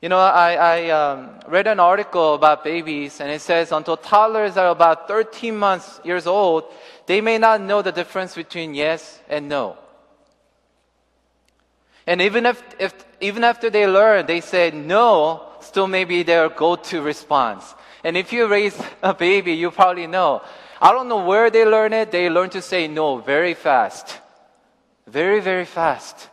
You know, I, I um, read an article about babies, and it says until toddlers are about 13 months years old, they may not know the difference between yes and no. And even if, if even after they learn, they say no, still maybe their go-to response. And if you raise a baby, you probably know. I don't know where they learn it. They learn to say no very fast. Very, very fast.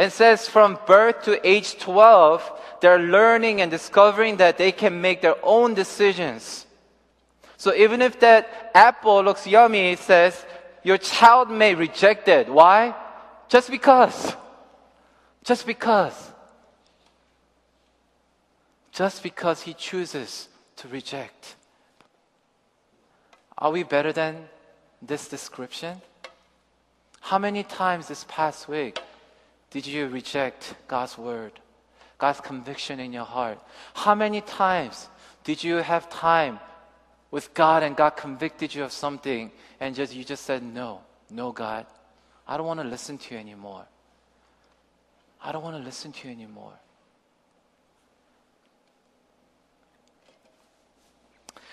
It says from birth to age 12, they're learning and discovering that they can make their own decisions. So even if that apple looks yummy, it says your child may reject it. Why? Just because. Just because. Just because he chooses to reject. Are we better than this description? How many times this past week did you reject God's word, God's conviction in your heart? How many times did you have time with God and God convicted you of something and just you just said no, no God, I don't want to listen to you anymore. I don't want to listen to you anymore.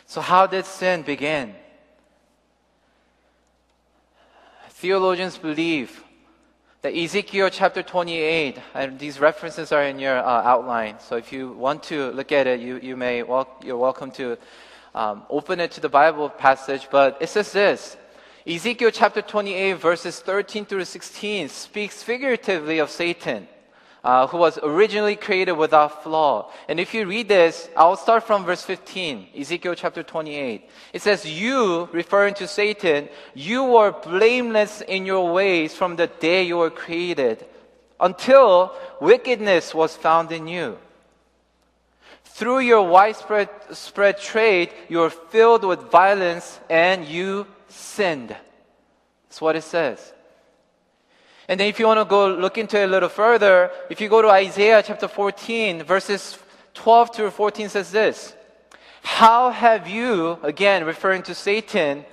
So how did sin begin? Theologians believe Ezekiel chapter 28, and these references are in your uh, outline. So if you want to look at it, you, you may, walk, you're welcome to um, open it to the Bible passage. But it says this Ezekiel chapter 28, verses 13 through 16, speaks figuratively of Satan uh, who was originally created without flaw. And if you read this, I'll start from verse 15, Ezekiel chapter 28. It says, You, referring to Satan, you were blameless in your ways from the day you were created until wickedness was found in you. Through your widespread spread trade, you are filled with violence and you sinned. That's what it says. And then if you want to go look into it a little further, if you go to Isaiah chapter 14, verses 12 to 14 says this. How have you, again referring to Satan,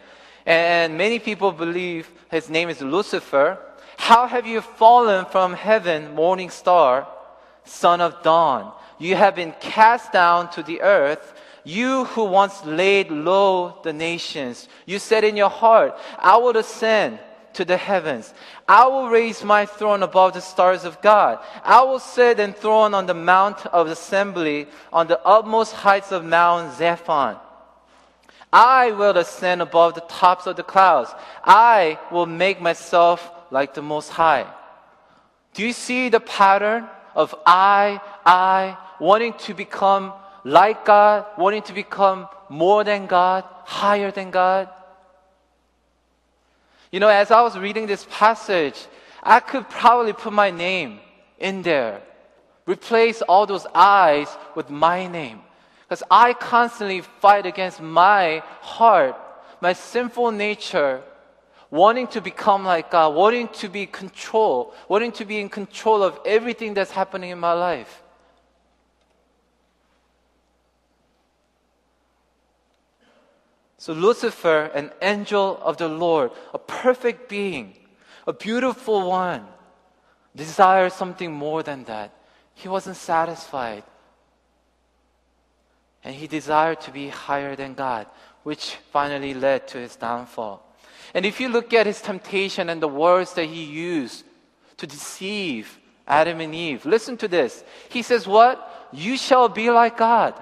and many people believe his name is Lucifer, how have you fallen from heaven, morning star, son of dawn? You have been cast down to the earth. You who once laid low the nations. You said in your heart, I will ascend to the heavens. I will raise my throne above the stars of God. I will sit enthroned on the mount of assembly on the utmost heights of Mount Zaphon. I will ascend above the tops of the clouds. I will make myself like the Most High. Do you see the pattern of I, I, wanting to become like God, wanting to become more than God, higher than God? You know, as I was reading this passage, I could probably put my name in there, replace all those I's with my name. Because I constantly fight against my heart, my sinful nature, wanting to become like God, wanting to be control, wanting to be in control of everything that's happening in my life. So Lucifer, an angel of the Lord, a perfect being, a beautiful one, desired something more than that. He wasn't satisfied. And he desired to be higher than God, which finally led to his downfall. And if you look at his temptation and the words that he used to deceive Adam and Eve, listen to this. He says, What? You shall be like God.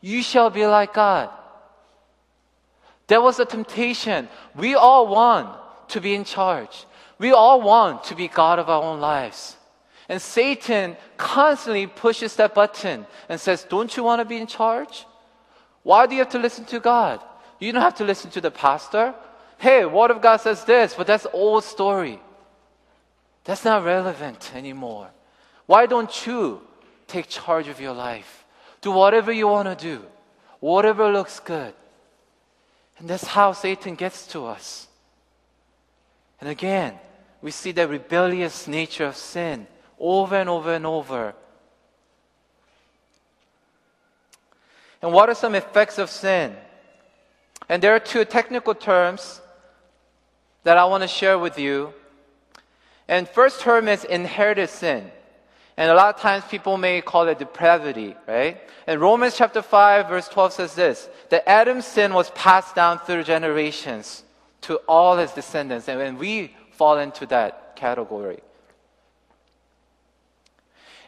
You shall be like God. There was a temptation. We all want to be in charge. We all want to be God of our own lives. And Satan constantly pushes that button and says, Don't you want to be in charge? Why do you have to listen to God? You don't have to listen to the pastor. Hey, Word of God says this, but that's old story. That's not relevant anymore. Why don't you take charge of your life? Do whatever you want to do, whatever looks good. And that's how Satan gets to us. And again, we see the rebellious nature of sin over and over and over. And what are some effects of sin? And there are two technical terms that I want to share with you. And first term is inherited sin. And a lot of times people may call it depravity, right? And Romans chapter 5 verse 12 says this, that Adam's sin was passed down through generations to all his descendants. And when we fall into that category.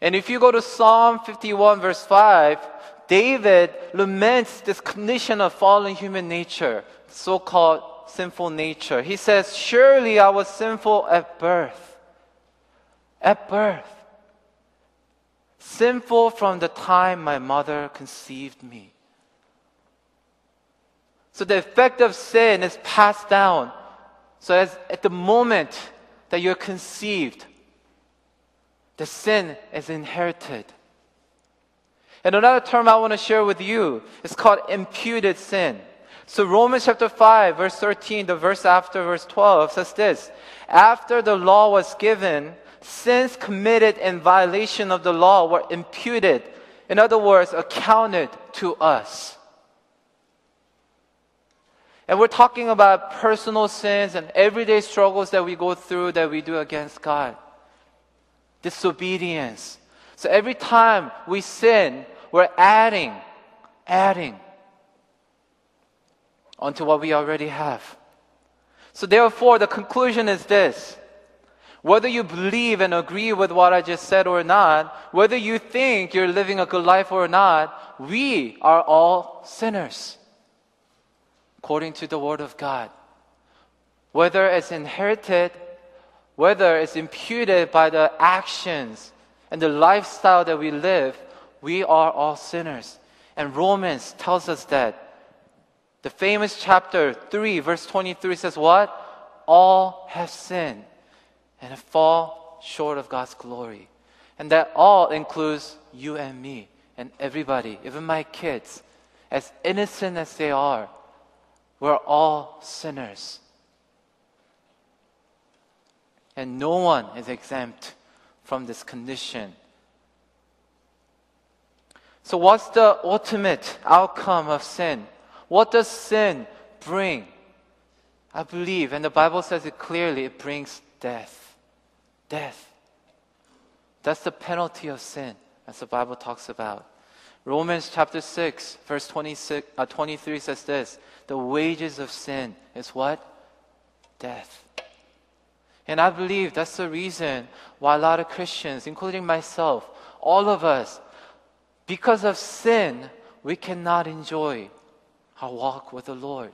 And if you go to Psalm 51 verse 5, David laments this condition of fallen human nature, so-called sinful nature. He says, surely I was sinful at birth. At birth sinful from the time my mother conceived me. So the effect of sin is passed down. So as at the moment that you're conceived, the sin is inherited. And another term I want to share with you is called imputed sin. So Romans chapter 5 verse 13, the verse after verse 12 says this, after the law was given, sins committed in violation of the law were imputed, in other words, accounted to us. And we're talking about personal sins and everyday struggles that we go through that we do against God. Disobedience. So every time we sin, we're adding, adding onto what we already have. So therefore, the conclusion is this whether you believe and agree with what I just said or not, whether you think you're living a good life or not, we are all sinners. According to the Word of God. Whether it's inherited, whether it's imputed by the actions and the lifestyle that we live, we are all sinners. And Romans tells us that. The famous chapter 3, verse 23 says, What? All have sinned and fall short of God's glory. And that all includes you and me and everybody, even my kids. As innocent as they are, we're all sinners. And no one is exempt from this condition. So, what's the ultimate outcome of sin? What does sin bring? I believe, and the Bible says it clearly, it brings death death. That's the penalty of sin, as the Bible talks about. Romans chapter 6, verse 26, uh, 23 says this The wages of sin is what? Death. And I believe that's the reason why a lot of Christians, including myself, all of us, because of sin, we cannot enjoy our walk with the Lord.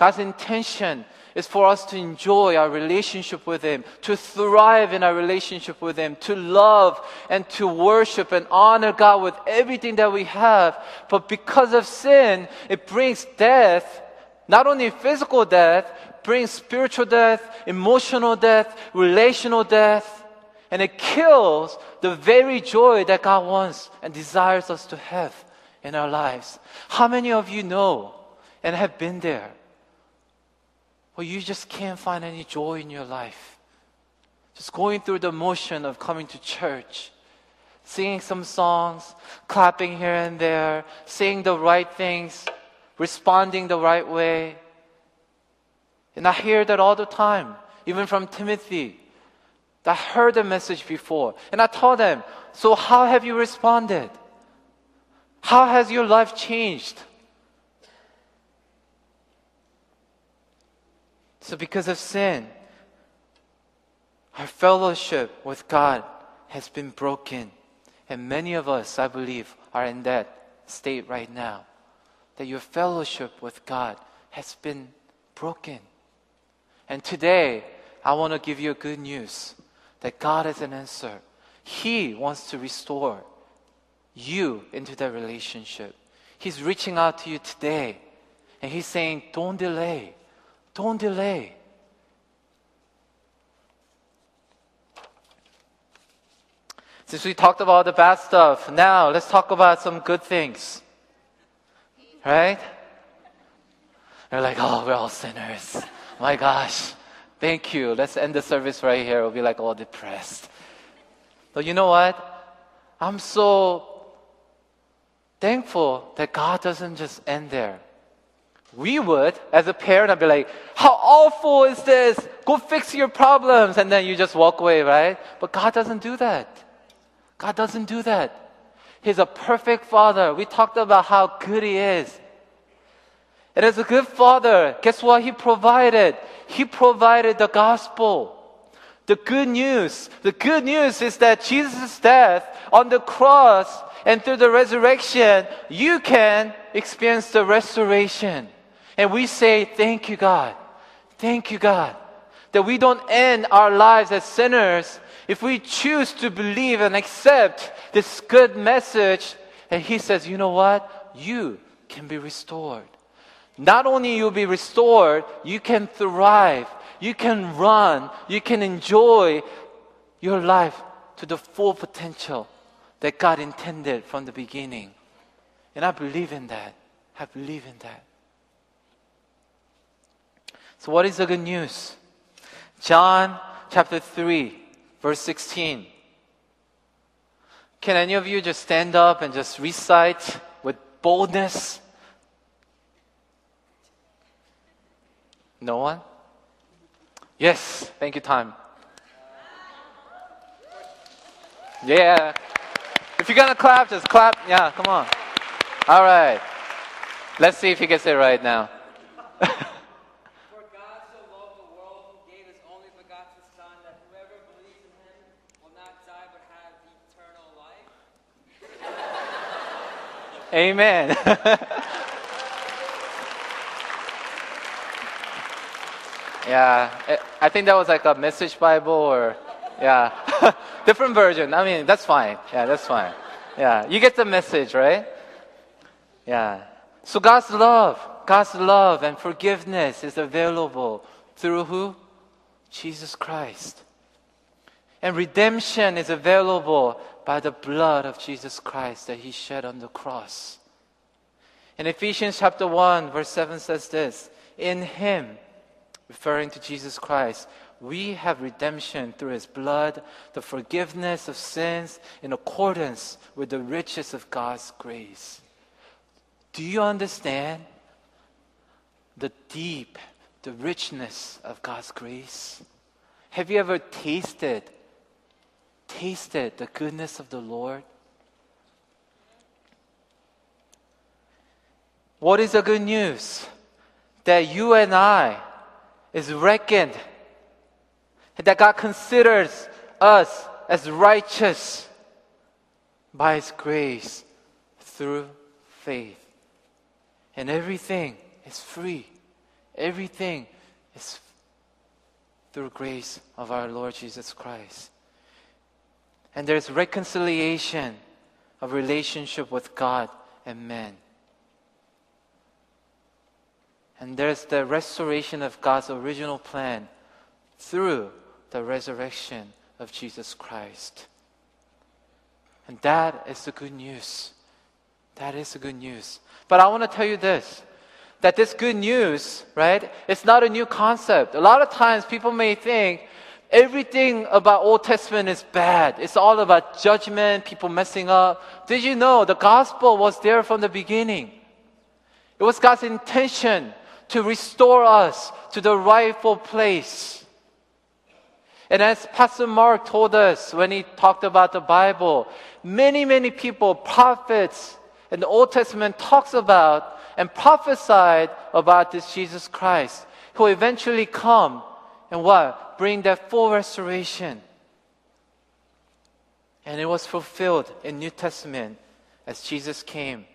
God's intention is for us to enjoy our relationship with Him, to thrive in our relationship with Him, to love and to worship and honor God with everything that we have. But because of sin, it brings death, not only physical death, brings spiritual death, emotional death, relational death, and it kills the very joy that God wants and desires us to have in our lives. How many of you know and have been there? Or you just can't find any joy in your life. Just going through the motion of coming to church, singing some songs, clapping here and there, saying the right things, responding the right way. And I hear that all the time, even from Timothy. I heard the message before. And I told them, so how have you responded? How has your life changed? So, because of sin, our fellowship with God has been broken. And many of us, I believe, are in that state right now. That your fellowship with God has been broken. And today, I want to give you a good news that God has an answer. He wants to restore you into that relationship. He's reaching out to you today. And He's saying, don't delay. Don't delay. Since we talked about the bad stuff, now let's talk about some good things. Right? They're like, oh, we're all sinners. My gosh. Thank you. Let's end the service right here. We'll be like all depressed. But you know what? I'm so thankful that God doesn't just end there. We would, as a parent, I'd be like, how awful is this? Go fix your problems. And then you just walk away, right? But God doesn't do that. God doesn't do that. He's a perfect father. We talked about how good he is. And as a good father, guess what he provided? He provided the gospel. The good news. The good news is that Jesus' death on the cross and through the resurrection, you can experience the restoration. And we say, Thank you, God. Thank you, God. That we don't end our lives as sinners if we choose to believe and accept this good message. And He says, You know what? You can be restored. Not only you'll be restored, you can thrive, you can run, you can enjoy your life to the full potential that God intended from the beginning. And I believe in that. I believe in that. So, what is the good news? John chapter 3, verse 16. Can any of you just stand up and just recite with boldness? No one? Yes, thank you, time. Yeah. If you're gonna clap, just clap. Yeah, come on. All right. Let's see if he gets it right now. For God so loved the world, he gave his only begotten Son, that whoever believes in him will not die but have eternal life. Amen. yeah, I- think that was like a message Bible or, yeah, different version. I mean, that's fine. Yeah, that's fine. Yeah, you get the message, right? Yeah. So God's love, God's love and forgiveness is available through who? Jesus Christ. And redemption is available by the blood of Jesus Christ that he shed on the cross. In Ephesians chapter 1, verse 7 says this In him, referring to Jesus Christ, we have redemption through his blood, the forgiveness of sins in accordance with the riches of God's grace. Do you understand the deep, the richness of God's grace? Have you ever tasted, tasted the goodness of the Lord? What is the good news? That you and I is reckoned, that God considers us as righteous by His grace through faith. And everything is free. Everything is through grace of our Lord Jesus Christ. And there's reconciliation of relationship with God and man. And there's the restoration of God's original plan through the resurrection of Jesus Christ. And that is the good news. That is the good news. But I want to tell you this that this good news, right, it's not a new concept. A lot of times people may think everything about Old Testament is bad. It's all about judgment, people messing up. Did you know the gospel was there from the beginning? It was God's intention to restore us to the rightful place. And as Pastor Mark told us when he talked about the Bible, many, many people, prophets in the Old Testament talks about and prophesied about this Jesus Christ who eventually come and what? Bring that full restoration. And it was fulfilled in New Testament as Jesus came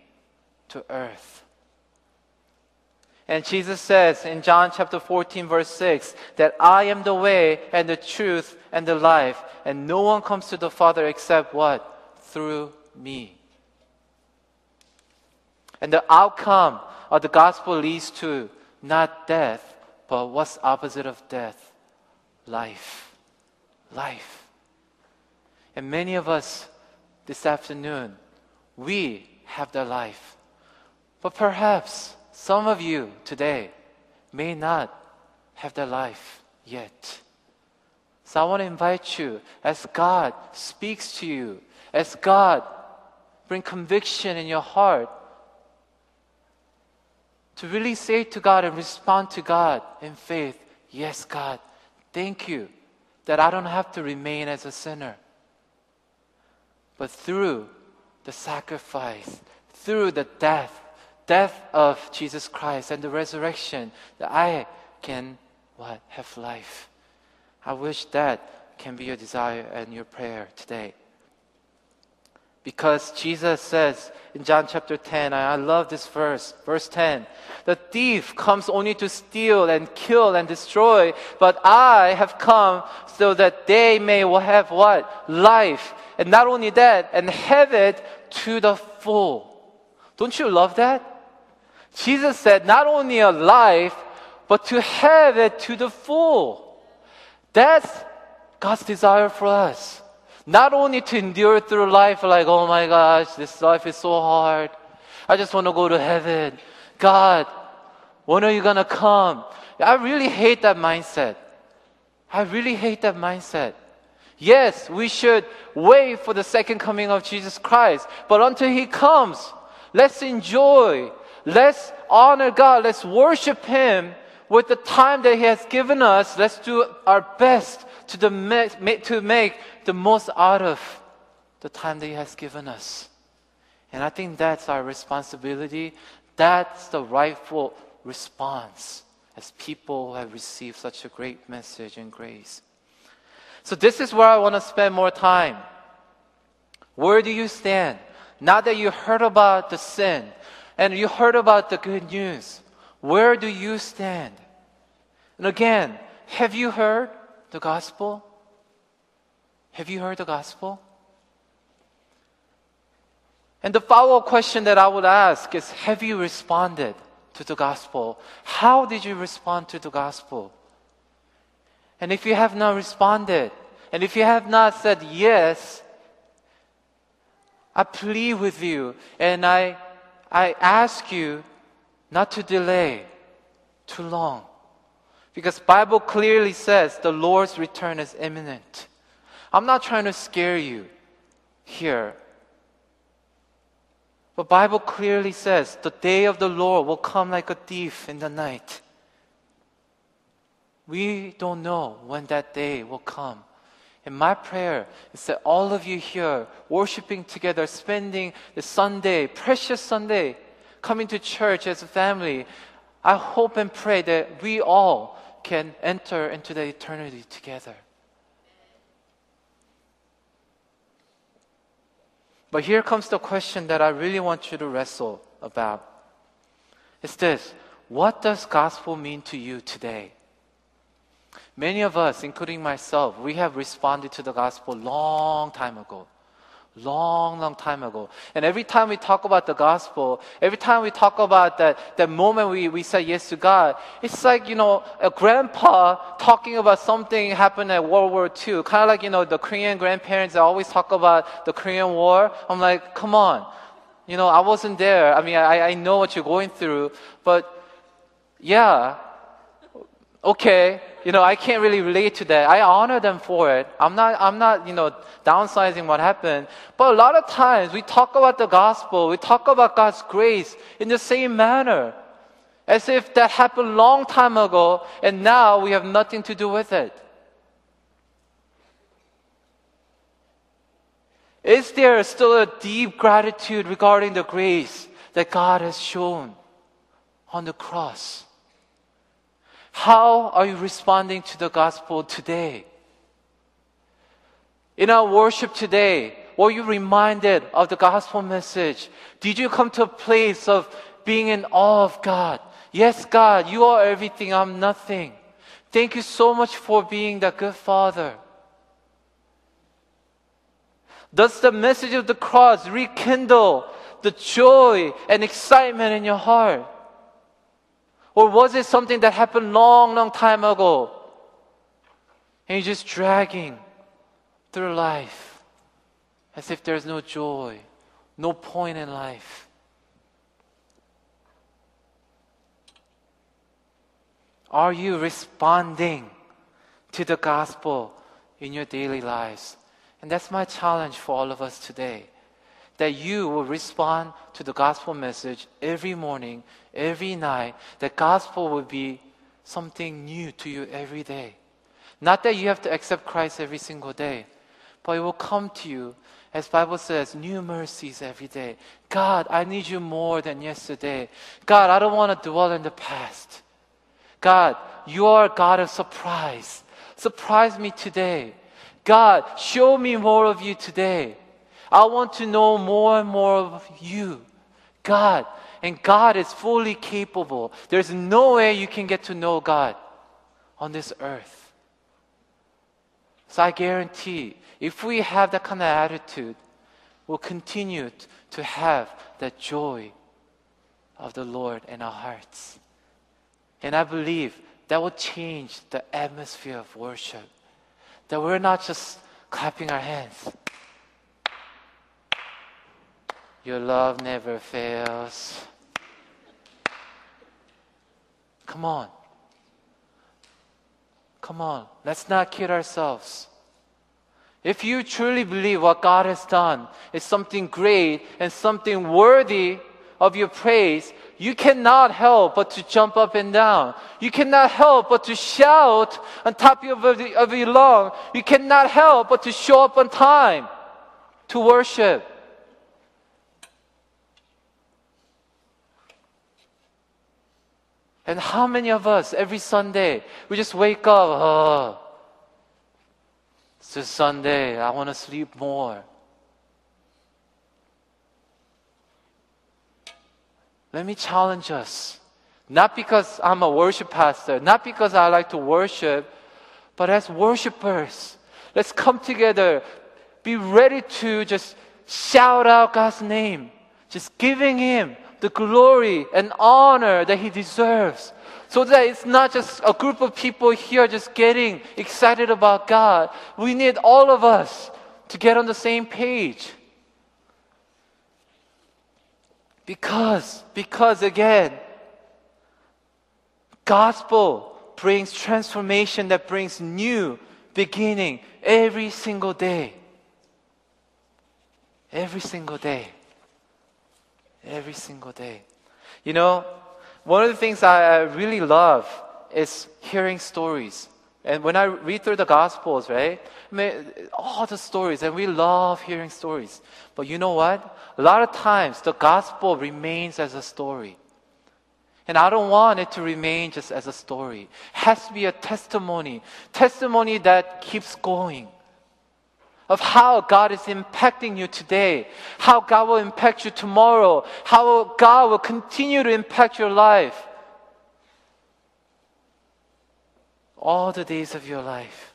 to earth. And Jesus says in John chapter 14 verse 6 that I am the way and the truth and the life and no one comes to the Father except what? Through me. And the outcome of the gospel leads to not death, but what's opposite of death? Life. Life. And many of us this afternoon, we have the life. But perhaps some of you today may not have the life yet. So I want to invite you as God speaks to you, as God bring conviction in your heart to really say to God and respond to God in faith, Yes, God, thank you that I don't have to remain as a sinner. but through the sacrifice, through the death, death of Jesus Christ and the resurrection, that I can what? Have life. I wish that can be your desire and your prayer today. Because Jesus says in John chapter 10, I love this verse, verse 10. The thief comes only to steal and kill and destroy, but I have come so that they may have what? Life. And not only that, and have it to the full. Don't you love that? Jesus said, not only a life, but to have it to the full. That's God's desire for us. Not only to endure through life like, oh my gosh, this life is so hard. I just want to go to heaven. God, when are you going to come? I really hate that mindset. I really hate that mindset. Yes, we should wait for the second coming of Jesus Christ. But until He comes, let's enjoy. Let's honor God. Let's worship Him with the time that He has given us. Let's do our best to, the, to make the most out of the time that He has given us. And I think that's our responsibility. That's the rightful response as people have received such a great message and grace. So, this is where I want to spend more time. Where do you stand? Now that you heard about the sin and you heard about the good news, where do you stand? And again, have you heard the gospel? Have you heard the gospel? And the follow up question that I would ask is Have you responded to the gospel? How did you respond to the gospel? And if you have not responded, and if you have not said yes, I plead with you and I, I ask you not to delay too long. Because Bible clearly says the Lord's return is imminent. I'm not trying to scare you here. But Bible clearly says the day of the Lord will come like a thief in the night. We don't know when that day will come. And my prayer is that all of you here, worshiping together, spending the Sunday, precious Sunday, coming to church as a family, I hope and pray that we all can enter into the eternity together. But here comes the question that I really want you to wrestle about. It's this What does gospel mean to you today? Many of us, including myself, we have responded to the gospel a long time ago. Long, long time ago. And every time we talk about the gospel, every time we talk about that, that moment we, we say yes to God, it's like, you know, a grandpa talking about something happened at World War II. Kind of like, you know, the Korean grandparents that always talk about the Korean War. I'm like, come on. You know, I wasn't there. I mean, I, I know what you're going through, but yeah, okay, you know, I can't really relate to that. I honor them for it. I'm not, I'm not, you know, downsizing what happened. But a lot of times we talk about the gospel, we talk about God's grace in the same manner. As if that happened long time ago and now we have nothing to do with it. Is there still a deep gratitude regarding the grace that God has shown on the cross? How are you responding to the gospel today? In our worship today, were you reminded of the gospel message? Did you come to a place of being in awe of God? Yes, God, you are everything, I'm nothing. Thank you so much for being the good father. Does the message of the cross rekindle the joy and excitement in your heart? Or was it something that happened long, long time ago? And you're just dragging through life as if there's no joy, no point in life. Are you responding to the gospel in your daily lives? And that's my challenge for all of us today that you will respond to the gospel message every morning, every night. The gospel will be something new to you every day. Not that you have to accept Christ every single day, but it will come to you As Bible says, new mercies every day. God, I need you more than yesterday. God, I don't want to dwell in the past. God, you are a God of surprise. Surprise me today. God, show me more of you today. I want to know more and more of you. God, and God is fully capable. There's no way you can get to know God on this earth. So I guarantee if we have that kind of attitude, we'll continue to have that joy of the Lord in our hearts. And I believe that will change the atmosphere of worship. That we're not just clapping our hands. Your love never fails. Come on. Come on. Let's not kid ourselves. If you truly believe what God has done is something great and something worthy of your praise, you cannot help but to jump up and down. You cannot help but to shout on top of, your lung. You cannot help but to show up on time to worship. And how many of us every Sunday we just wake up, oh, it's just Sunday, I want to sleep more. Let me challenge us. Not because I'm a worship pastor, not because I like to worship, but as worshipers, let's come together, be ready to just shout out God's name, just giving Him the glory and honor that He deserves. So that it's not just a group of people here just getting excited about God. We need all of us to get on the same page. Because, because again, gospel brings transformation that brings new beginning every single day. Every single day. Every single day. You know, one of the things I really love is hearing stories. And when I read through the Gospels, right? All the stories, and we love hearing stories. But you know what? A lot of times the Gospel remains as a story. And I don't want it to remain just as a story. It has to be a testimony. Testimony that keeps going. Of how God is impacting you today. How God will impact you tomorrow. How God will continue to impact your life. all the days of your life.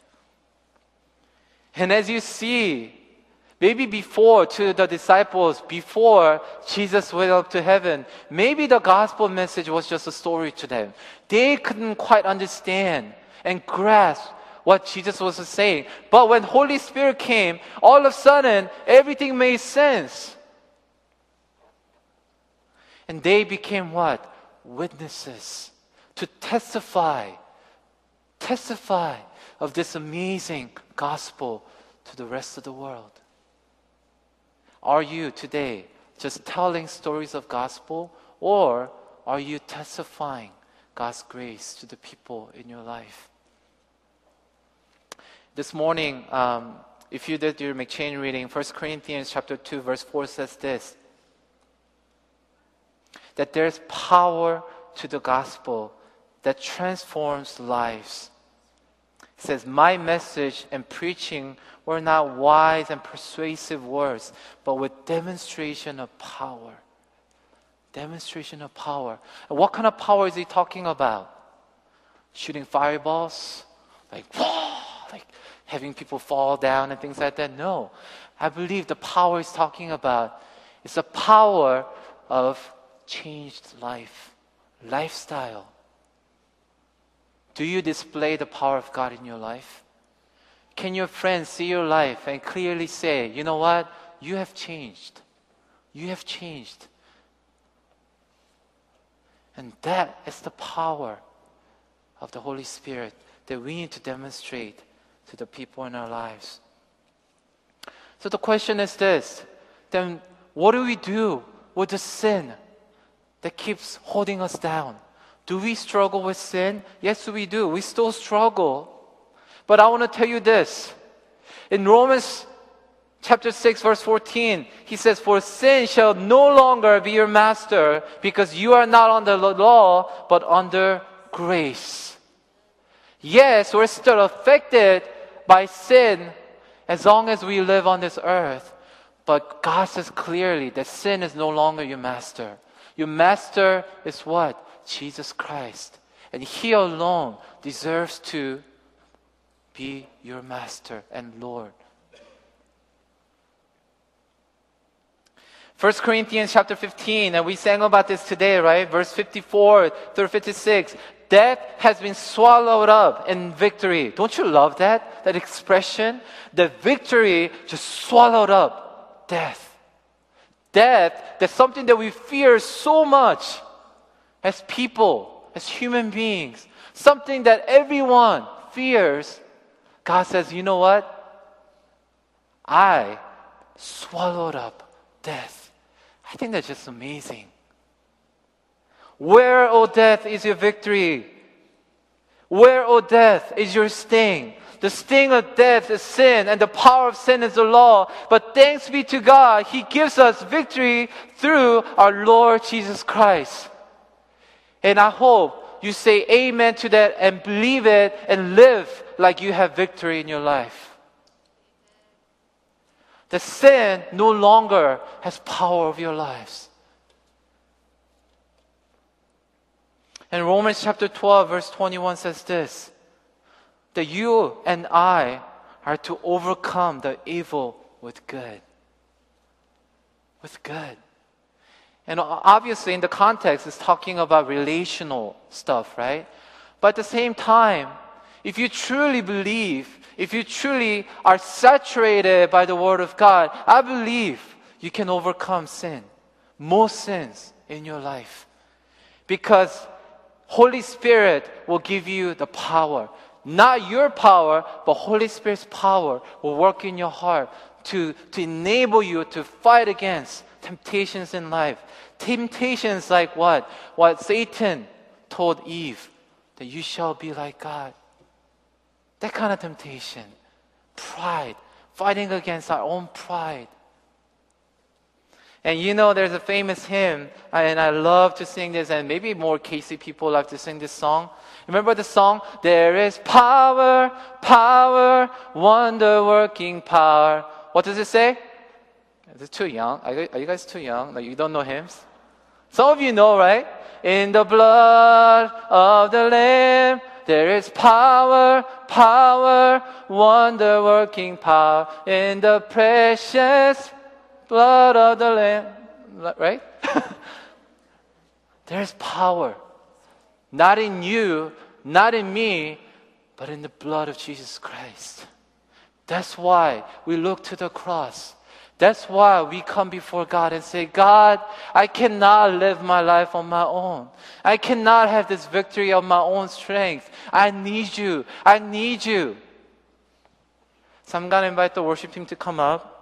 And as you see, maybe before to the disciples, before Jesus went up to heaven, maybe the gospel message was just a story to them. They couldn't quite understand and grasp what Jesus was saying. But when Holy Spirit came, all of a sudden, everything made sense. And they became what? Witnesses to testify testify of this amazing gospel to the rest of the world? Are you today just telling stories of gospel or are you testifying God's grace to the people in your life? This morning, um, if you did your M'Cheyne reading, 1 Corinthians chapter 2, verse 4 says this that there's power to the gospel that transforms lives It says, My message and preaching were not wise and persuasive words, but with demonstration of power. Demonstration of power. And what kind of power is he talking about? Shooting fireballs? Like, like having people fall down and things like that? No. I believe the power he's talking about is the power of changed life, lifestyle. Do you display the power of God in your life? Can your friends see your life and clearly say, you know what? You have changed. You have changed. And that is the power of the Holy Spirit that we need to demonstrate to the people in our lives. So the question is this then what do we do with the sin that keeps holding us down? Do we struggle with sin? Yes, we do. We still struggle. But I want to tell you this. In Romans chapter 6 verse 14 he says for sin shall no longer be your master because you are not under the law but under grace yes we're still affected by sin as long as we live on this earth. But god says clearly that sin is no longer your master. Your master is what? Jesus christ. And he alone deserves to be your master and lord. 1 Corinthians chapter 15, and we sang about this today, right? Verse 54 through 56. Death has been swallowed up in victory. Don't you love that? That expression? The victory just swallowed up death. Death, that's something that we fear so much as people, as human beings. Something that everyone fears. God says, you know what? I swallowed up death. I think that's just amazing. Where, O death, is your victory? Where, O death, is your sting? The sting of death is sin, and the power of sin is the law. But thanks be to God, He gives us victory through our Lord Jesus Christ. And I hope you say amen to that and believe it and live like you have victory in your life the sin no longer has power over your lives. And Romans chapter 12, verse 21 says this that you and I are to overcome the evil with good. With good. And obviously, in the context, it's talking about relational stuff, right? But at the same time, if you truly believe if you truly are saturated by the Word of God, I believe you can overcome sin, most sins in your life. Because Holy Spirit will give you the power. Not your power, but Holy Spirit's power will work in your heart to, to enable you to fight against temptations in life. Temptations like what? What Satan told Eve, that you shall be like God. That kind of temptation. Pride. Fighting against our own pride. And you know, there's a famous hymn, and I love to sing this, and maybe more KC people like to sing this song. Remember the song? There is power, power, wonder working power. What does it say? Is it too young? Are you, are you guys too young? Like you don't know hymns? Some of you know, right? In the blood of the Lamb, there is power, power, wonder working power in the precious blood of the Lamb. Right? There's power. Not in you, not in me, but in the blood of Jesus Christ. That's why we look to the cross. That's why we come before God and say, God, I cannot live my life on my own. I cannot have this victory of my own strength. I need you. I need you. So I'm going to invite the worship team to come up.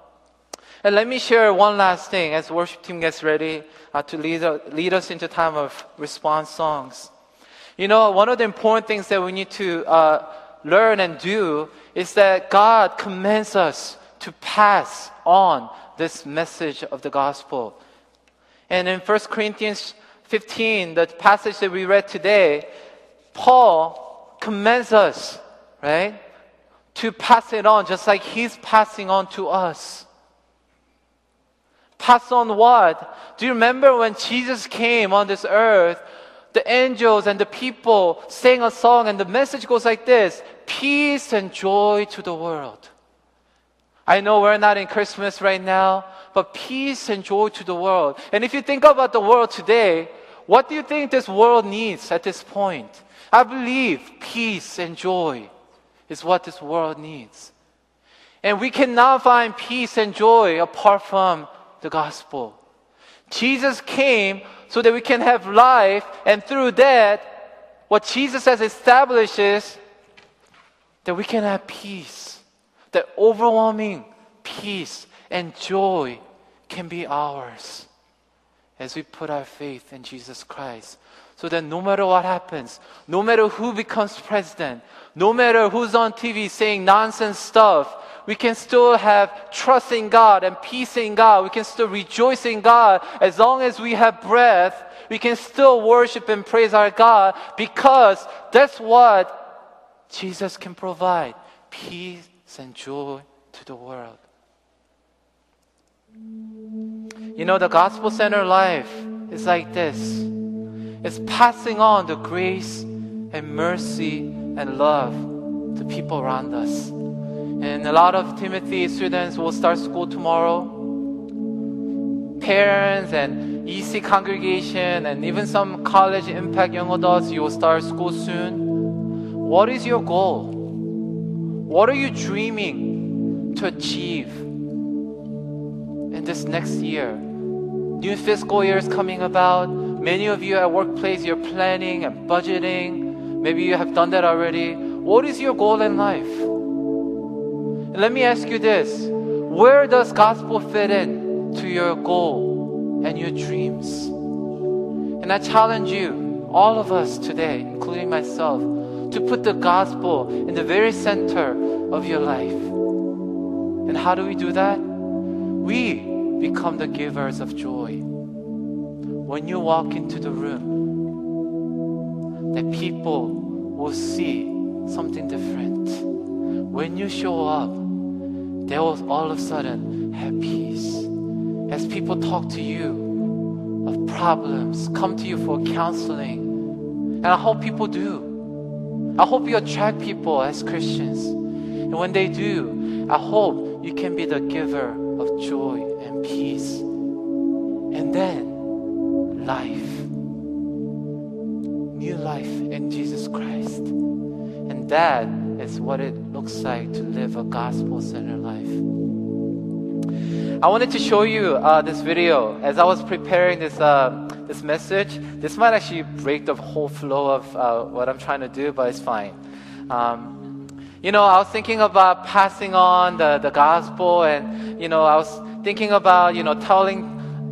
And let me share one last thing as the worship team gets ready uh, to lead, uh, lead us into time of response songs. You know, one of the important things that we need to uh, learn and do is that God commands us to pass on this message of the gospel. And in 1 Corinthians 15, the passage that we read today, Paul commends us, right, to pass it on just like he's passing on to us. Pass on what? Do you remember when Jesus came on this earth? The angels and the people sang a song, and the message goes like this Peace and joy to the world. I know we're not in Christmas right now, but peace and joy to the world. And if you think about the world today, what do you think this world needs at this point? I believe peace and joy is what this world needs. And we cannot find peace and joy apart from the gospel. Jesus came so that we can have life, and through that, what Jesus has established is that we can have peace that overwhelming peace and joy can be ours as we put our faith in Jesus Christ. So that no matter what happens, no matter who becomes president, no matter who's on TV saying nonsense stuff, We can still have trust in God and peace in God. We can still rejoice in God as long as we have breath. We can still worship and praise our God because that's what Jesus can provide peace and joy to the world. You know, the gospel centered life is like this it's passing on the grace and mercy and love to people around us. And a lot of Timothy students will start school tomorrow. Parents and EC congregation and even some college impact young adults, you will start school soon. What is your goal? What are you dreaming to achieve in this next year? New fiscal year is coming about. Many of you at workplace, you're planning and budgeting. Maybe you have done that already. What is your goal in life? Let me ask you this. Where does gospel fit in to your goal and your dreams? And I challenge you, all of us today, including myself, to put the gospel in the very center of your life. And how do we do that? We become the givers of joy. When you walk into the room, that people will see something different. When you show up, they will all of a sudden have peace. As people talk to you of problems, come to you for counseling. And I hope people do. I hope you attract people as Christians. And when they do, I hope you can be the giver of joy and peace. And then life. New life in Jesus Christ. And that is what it looks like to live a gospel centered life. I wanted to show you uh, this video as I was preparing this uh, this message. This might actually break the whole flow of uh, what I'm trying to do, but it's fine. Um, you know, I was thinking about passing on the, the gospel, and you know, I was thinking about you know telling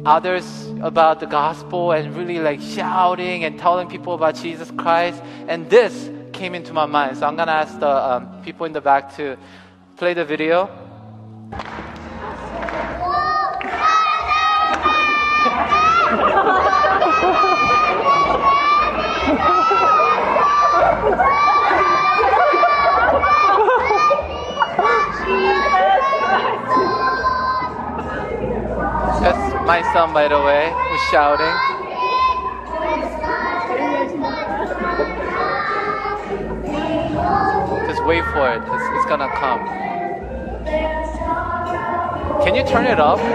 others about the gospel and really like shouting and telling people about Jesus Christ. And this came into my mind, so I'm gonna ask the um, people in the back to play the video. That's my son, by the way, who's shouting. Wait for it. It's, it's gonna come. Can you turn it up? All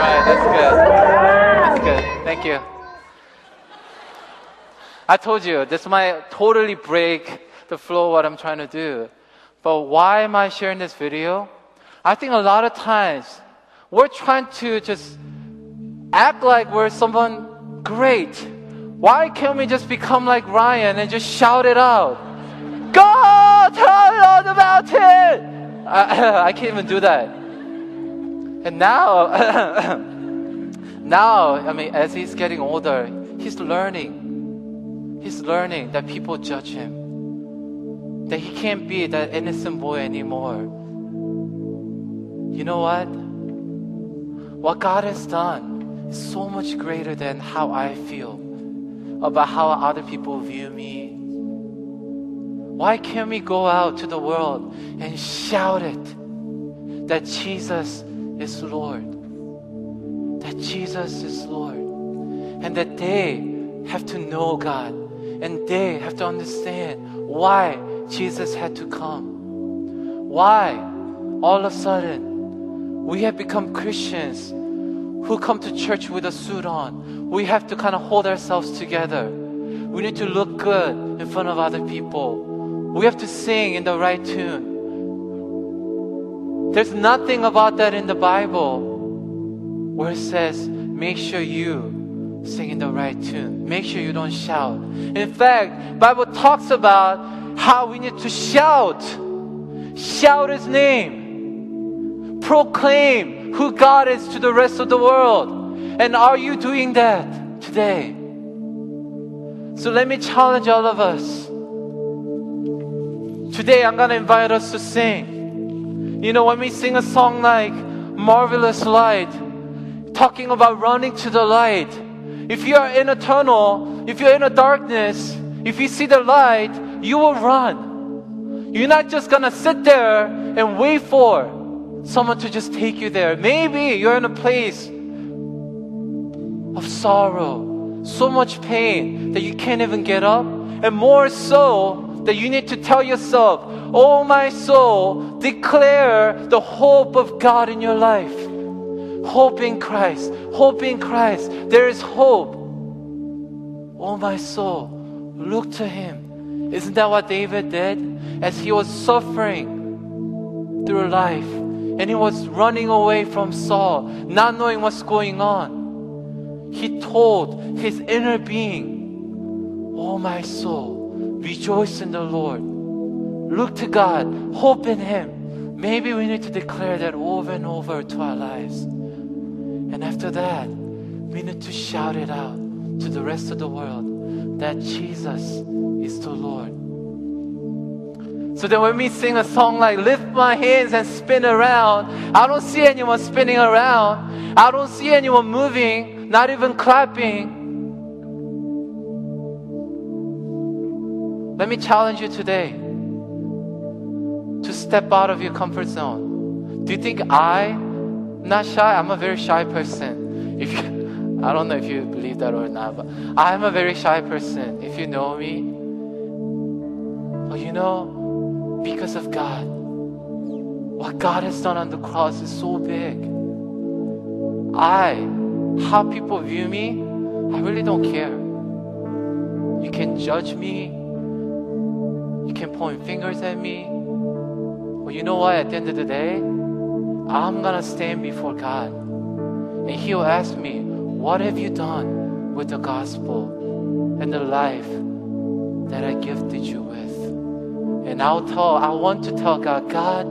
right, that's good. That's good. Thank you. I told you this might totally break the flow what I'm trying to do. But why am I sharing this video? I think a lot of times we're trying to just act like we're someone great. Why can't we just become like Ryan and just shout it out? God, tell Lord about it! I, I can't even do that. And now, now, I mean, as he's getting older, he's learning. He's learning that people judge him. That he can't be that innocent boy anymore. You know what? What God has done is so much greater than how I feel about how other people view me. Why can't we go out to the world and shout it that Jesus is Lord? That Jesus is Lord. And that they have to know God and they have to understand why Jesus had to come. Why all of a sudden we have become Christians who come to church with a suit on. We have to kind of hold ourselves together. We need to look good in front of other people. We have to sing in the right tune. There's nothing about that in the Bible where it says, make sure you sing in the right tune. Make sure you don't shout. In fact, Bible talks about how we need to shout. Shout his name. Proclaim who God is to the rest of the world. And are you doing that today? So let me challenge all of us. Today I'm going to invite us to sing. You know, when we sing a song like Marvelous Light, talking about running to the light, if you are in a tunnel, if you're in a darkness, if you see the light, you will run. You're not just gonna sit there and wait for someone to just take you there. Maybe you're in a place of sorrow, so much pain that you can't even get up, and more so that you need to tell yourself, Oh, my soul, declare the hope of God in your life. Hope in Christ, hope in Christ. There is hope. Oh, my soul, look to Him. Isn't that what David did? As he was suffering through life and he was running away from Saul, not knowing what's going on, he told his inner being, Oh, my soul, Rejoice in the Lord. Look to God. Hope in Him. Maybe we need to declare that over and over to our lives. And after that, we need to shout it out to the rest of the world that Jesus is the Lord. So that when we sing a song like Lift My Hands and Spin Around, I don't see anyone spinning around. I don't see anyone moving, not even clapping. Let me challenge you today to step out of your comfort zone. Do you think I, am not shy? I'm a very shy person. If you, I don't know if you believe that or not, but I'm a very shy person. If you know me, but you know, because of God, what God has done on the cross is so big. I, how people view me, I really don't care. You can judge me, you can point fingers at me. But you know what? At the end of the day, I'm to stand before God. And He'll ask me, What have you done with the gospel and the life that I gifted you? And I'll tell, I want to tell God, God,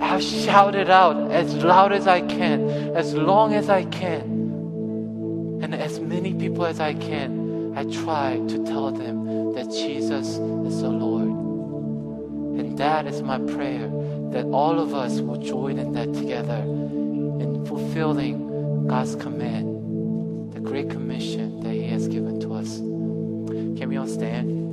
I've shouted out as loud as I can, as long as I can, and as many people as I can. I try to tell them that Jesus is the Lord. And that is my prayer that all of us will join in that together in fulfilling God's command, the great commission that He has given to us. Can we all stand?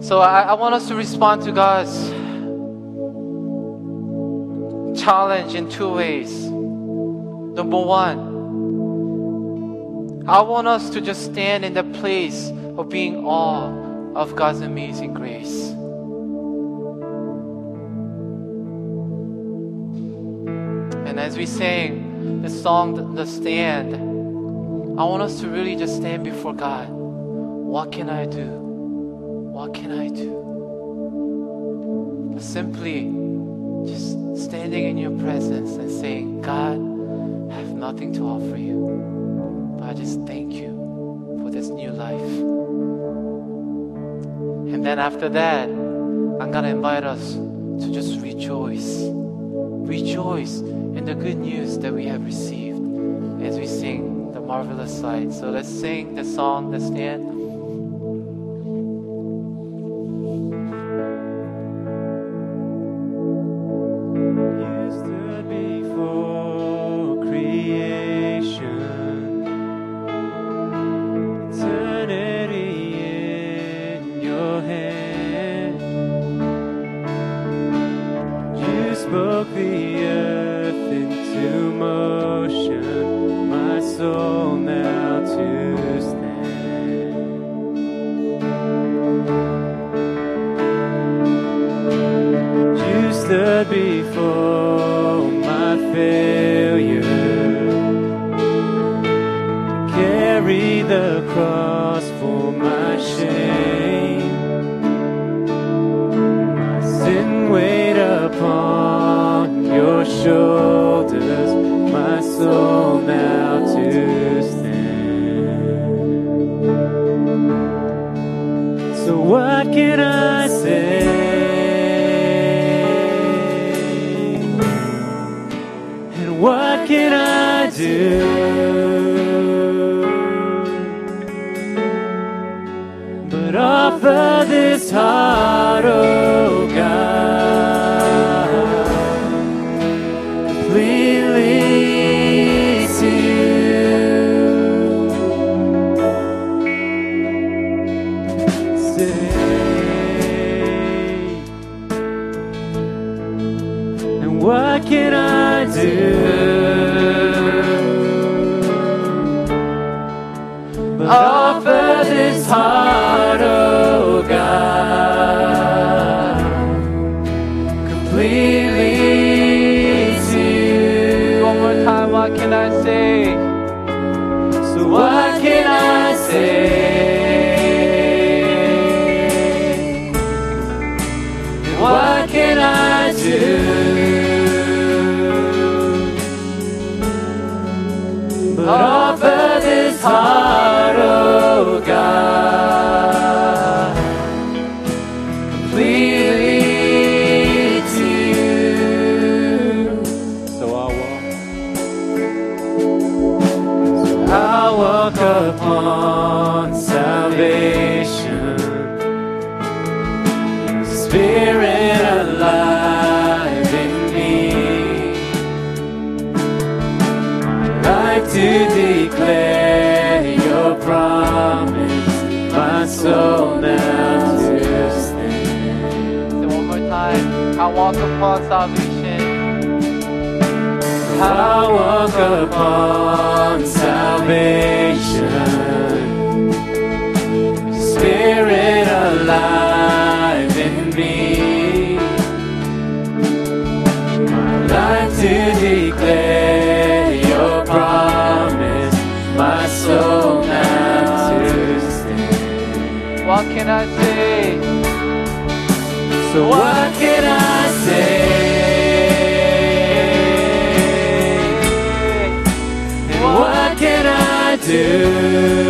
So I, I want us to respond to God's challenge in two ways. Number one, I want us to just stand in the place of being awe of God's amazing grace. And as we sing the song, The Stand, I want us to really just stand before God. What can I do? What can I do? But simply just standing in your presence and saying, God, I have nothing to offer you. But I just thank you for this new life. And then after that, I'm going to invite us to just rejoice. Rejoice in the good news that we have received as we sing the marvelous sight. So let's sing the song, let's stand. Carry the cross 사 I walk upon salvation. Spirit of life in me. My life to declare your promise. My soul now to sing. What can I say? So what? Spirit.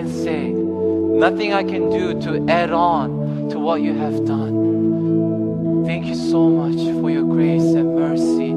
Can say, nothing I can do to add on to what you have done. Thank you so much for your grace and mercy.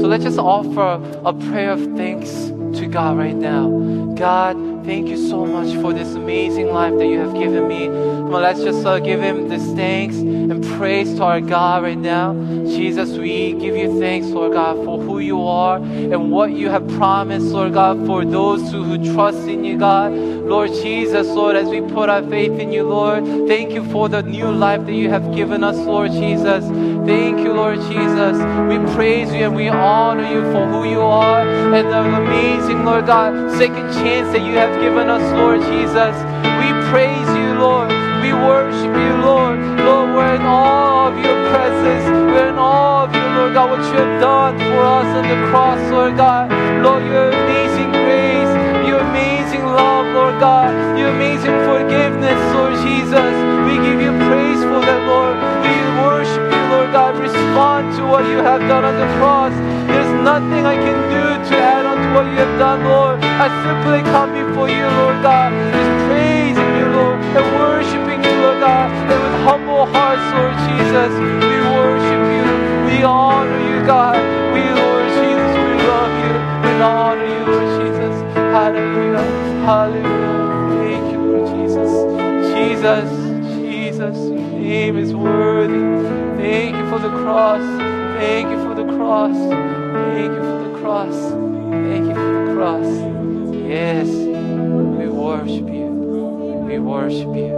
So let's just offer a prayer of thanks to God right now. God, thank you so much for this amazing life that you have given me. Come on, let's just uh, give Him this thanks and praise to our God right now. Jesus, we give you thanks, Lord God, for who you are and what you have promised, Lord God, for those who, who trust in you, God. Lord Jesus, Lord, as we put our faith in you, Lord, thank you for the new life that you have given us, Lord Jesus. Thank you, Lord Jesus. We praise you and we honor you for who you are and the amazing, Lord God, second chance that you have given us, Lord Jesus. We praise you, Lord. We worship you, Lord. Lord, we're in awe of your presence. Of you, Lord God, what you have done for us on the cross, Lord God. Lord, your amazing grace, your amazing love, Lord God, your amazing forgiveness, Lord Jesus. We give you praise for that, Lord. We worship you, Lord God. Respond to what you have done on the cross. There's nothing I can do to add on to what you have done, Lord. I simply come before you, Lord God, just praising you, Lord, and worshiping you, Lord God, and with humble hearts, Lord Jesus, we worship. We honor you, God. We, Lord Jesus, we love you. We honor you, Lord Jesus. Hallelujah. Hallelujah. Thank you, Lord Jesus. Jesus, Jesus, your name is worthy. Thank you for the cross. Thank you for the cross. Thank you for the cross. Thank you for the cross. Yes, we worship you. We worship you.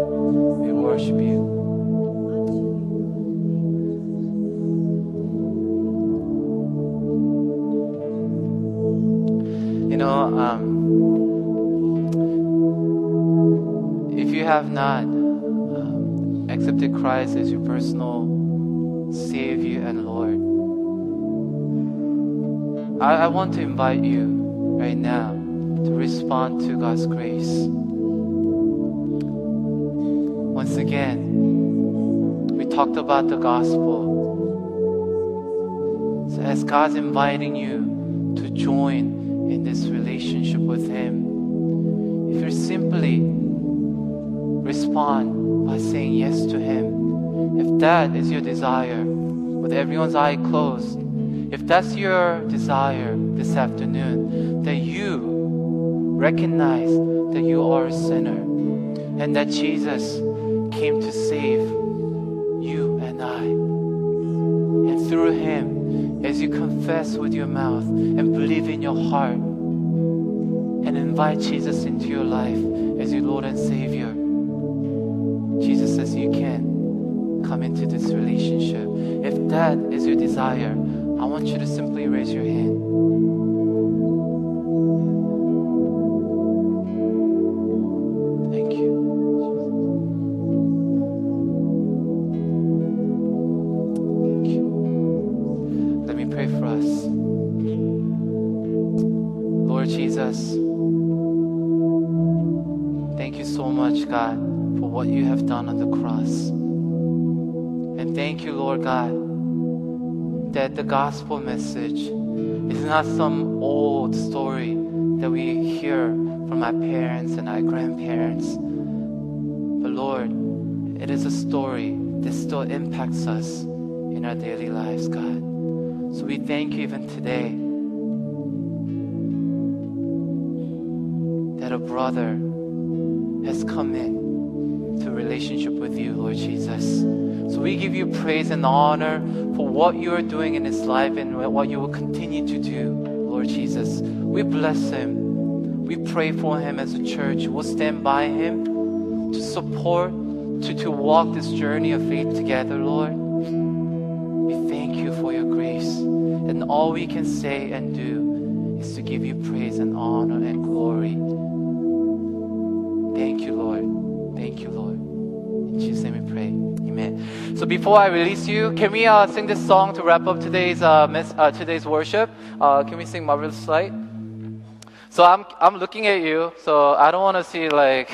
We worship. You you have not um, accepted Christ as your personal Savior and Lord, I, I want to invite you right now to respond to God's grace. Once again, we talked about the gospel. So, as God's inviting you to join in this relationship with Him, if you're simply respond by saying yes to Him, if that is your desire, with everyone's eye closed, if that's your desire this afternoon, that you recognize that you are a sinner and that Jesus came to save you and I. And through Him, as you confess with your mouth and believe in your heart and invite Jesus into your life as your Lord and Savior, come into this relationship. If that is your desire, I want you to simply raise your hand. Thank you. Thank you. Let me pray for us. Lord Jesus, thank you so much, God, for what you have done on the cross. You, Lord God, that the gospel message is not some old story that we hear from our parents and our grandparents. But Lord, it is a story that still impacts us in our daily lives, God. So we thank you even today that a brother has come in to relationship with you, Lord Jesus. So we give you praise and honor for what you are doing in his life and what you will continue to do, Lord Jesus. We bless him. We pray for him as a church. We'll stand by him to support, to, to walk this journey of faith together, Lord. We thank you for your grace. And all we can say and do is to give you praise and honor and glory. So before I release you, can we uh, sing this song to wrap up today's uh, uh, today's worship? Uh, can we sing Marvelous Light? So I'm I'm looking at you. So I don't want to see like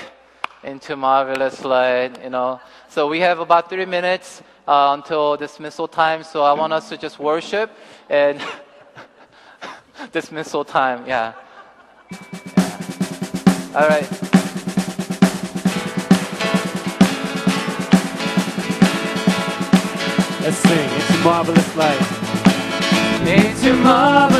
into marvelous light, you know. So we have about three minutes uh, until dismissal time. So I want us to just worship and dismissal time. Yeah. All right. Let's sing. It's a marvelous life. It's a marvelous